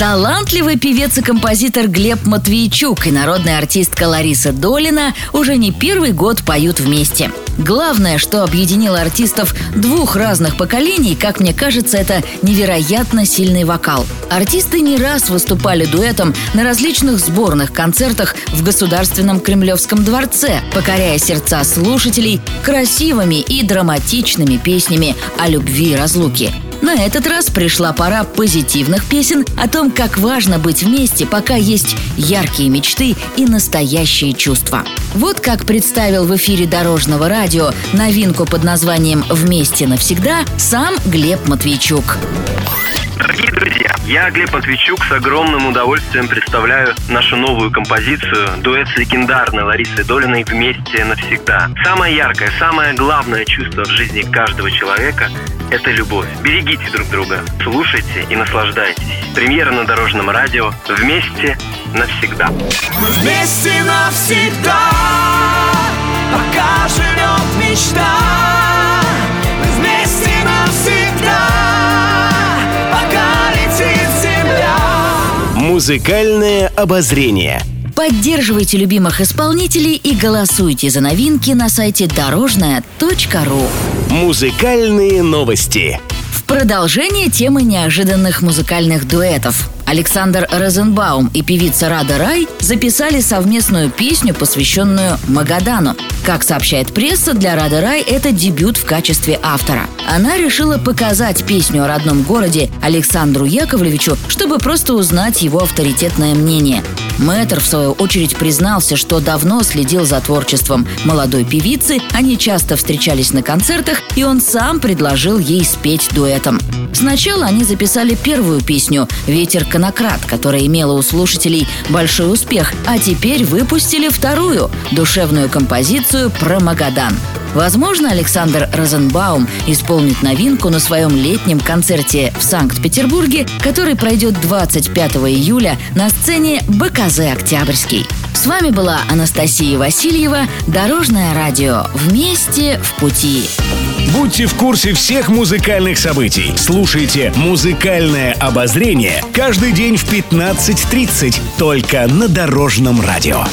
Талантливый певец и композитор Глеб Матвейчук и народная артистка Лариса Долина уже не первый год поют вместе. Главное, что объединило артистов двух разных поколений, как мне кажется, это невероятно сильный вокал. Артисты не раз выступали дуэтом на различных сборных концертах в Государственном Кремлевском дворце, покоряя сердца слушателей красивыми и драматичными песнями о любви и разлуке. На этот раз пришла пора позитивных песен о том, как важно быть вместе, пока есть яркие мечты и настоящие чувства. Вот как представил в эфире Дорожного радио новинку под названием «Вместе навсегда» сам Глеб Матвейчук. Дорогие друзья, я, Глеб Матвейчук, с огромным удовольствием представляю нашу новую композицию дуэт с легендарной Ларисой Долиной «Вместе навсегда». Самое яркое, самое главное чувство в жизни каждого человека – это любовь. Берегите друг друга, слушайте и наслаждайтесь. Премьера на Дорожном радио «Вместе навсегда». Мы вместе навсегда, пока живет мечта. Мы вместе навсегда, пока летит земля. Музыкальное обозрение. Поддерживайте любимых исполнителей и голосуйте за новинки на сайте дорожная.ру. Музыкальные новости. В продолжение темы неожиданных музыкальных дуэтов. Александр Розенбаум и певица Рада Рай записали совместную песню, посвященную Магадану. Как сообщает пресса, для Рады Рай это дебют в качестве автора. Она решила показать песню о родном городе Александру Яковлевичу, чтобы просто узнать его авторитетное мнение. Мэтр, в свою очередь, признался, что давно следил за творчеством молодой певицы, они часто встречались на концертах, и он сам предложил ей спеть дуэтом. Сначала они записали первую песню «Ветер конократ», которая имела у слушателей большой успех, а теперь выпустили вторую – душевную композицию про Магадан. Возможно, Александр Розенбаум исполнит новинку на своем летнем концерте в Санкт-Петербурге, который пройдет 25 июля на сцене БКЗ «Октябрьский». С вами была Анастасия Васильева, Дорожное радио. Вместе в пути. Будьте в курсе всех музыкальных событий. Слушайте «Музыкальное обозрение» каждый день в 15.30 только на Дорожном радио.